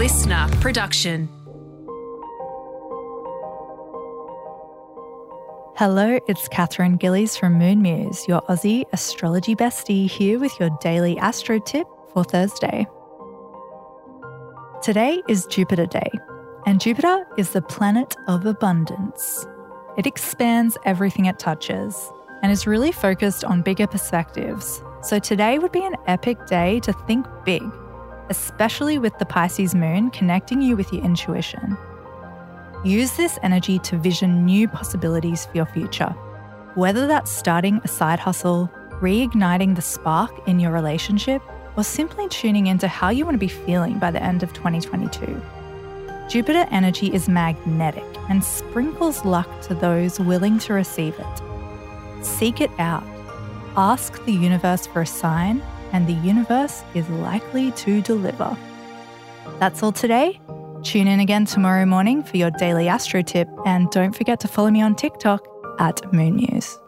LiSTNR production. Hello, it's Katherine Gillies from Moon Muse, your Aussie astrology bestie, here with your daily astro tip for Thursday. Today is Jupiter Day, and Jupiter is the planet of abundance. It expands everything it touches and is really focused on bigger perspectives. So today would be an epic day to think big, especially with the Pisces moon connecting you with your intuition. Use this energy to vision new possibilities for your future, whether that's starting a side hustle, reigniting the spark in your relationship, or simply tuning into how you want to be feeling by the end of 2022. Jupiter energy is magnetic and sprinkles luck to those willing to receive it. Seek it out. Ask the universe for a sign, and the universe is likely to deliver. That's all today. Tune in again tomorrow morning for your daily astro tip, and don't forget to follow me on TikTok at Moon Muse.